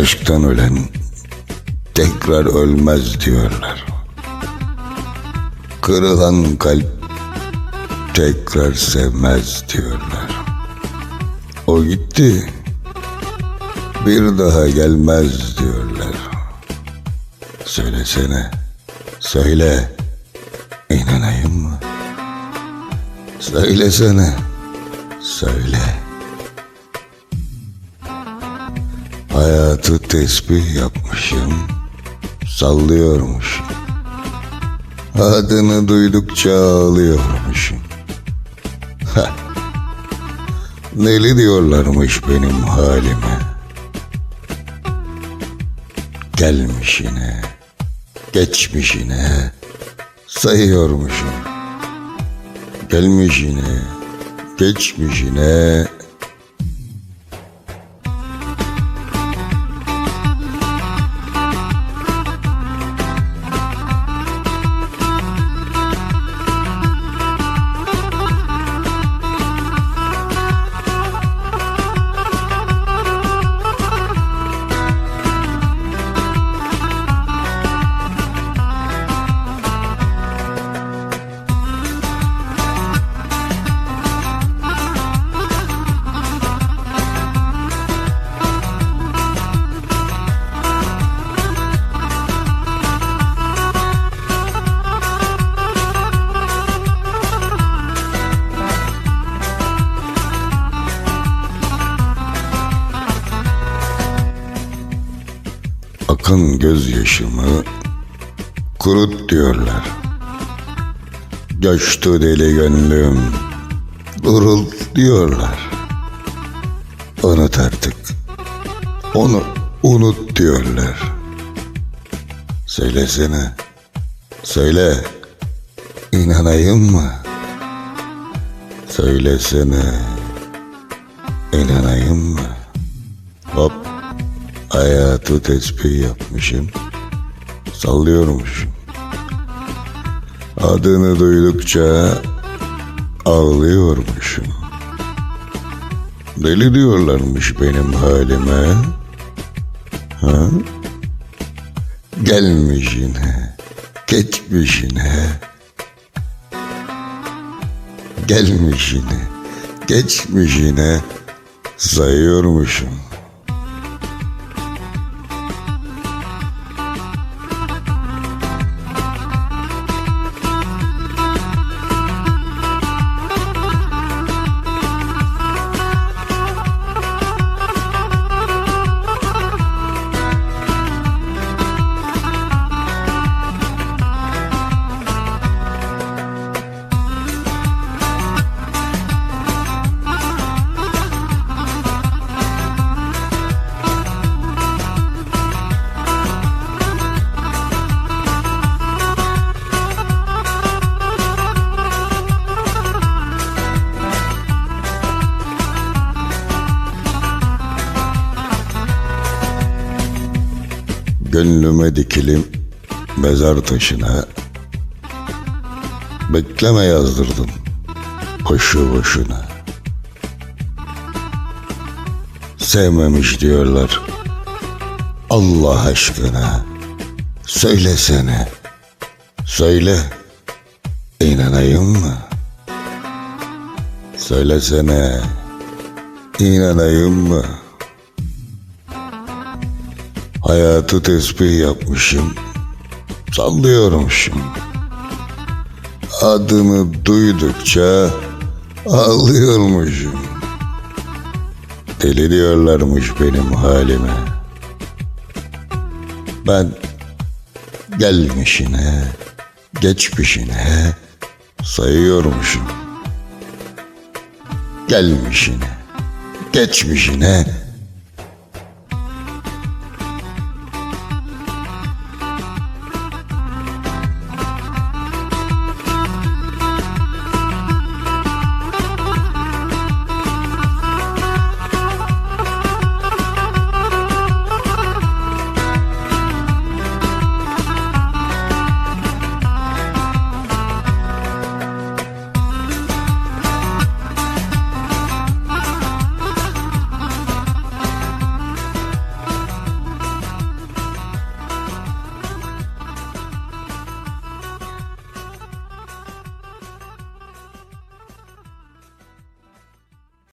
Aşktan ölen tekrar ölmez diyorlar. Kırılan kalp tekrar sevmez diyorlar. O gitti, bir daha gelmez diyorlar. Söylesene, söyle, inanayım mı? Söylesene, söyle. Hayatı tesbih yapmışım, sallıyormuşum. Adını duydukça ağlıyormuşum. Heh. Deli diyorlarmış benim halime. Gelmişine, geçmişine sayıyormuşum. Gelmişine, geçmişine akan gözyaşımı kurut diyorlar. Coştu deli gönlüm, durul diyorlar. Unut artık, onu unut diyorlar. Söylesene, söyle, inanayım mı? Söylesene, inanayım mı? Hop. Hayatı tesbih yapmışım. Sallıyormuşum. Adını duydukça ağlıyormuşum. Deli diyorlarmış benim halime. Ha? Gelmişine, geçmişine. Gelmişine, geçmişine sayıyormuşum. Gönlüme dikilim mezar taşına. Bekleme yazdırdım boşu boşuna. Sevmemiş diyorlar Allah aşkına. Söylesene. Söyle. İnanayım mı? Söylesene. İnanayım mı? Hayatı tesbih yapmışım, sallıyormuşum. Adını duydukça ağlıyormuşum. Deli diyorlarmış benim halime. Ben gelmişine, geçmişine sayıyormuşum. Gelmişine, geçmişine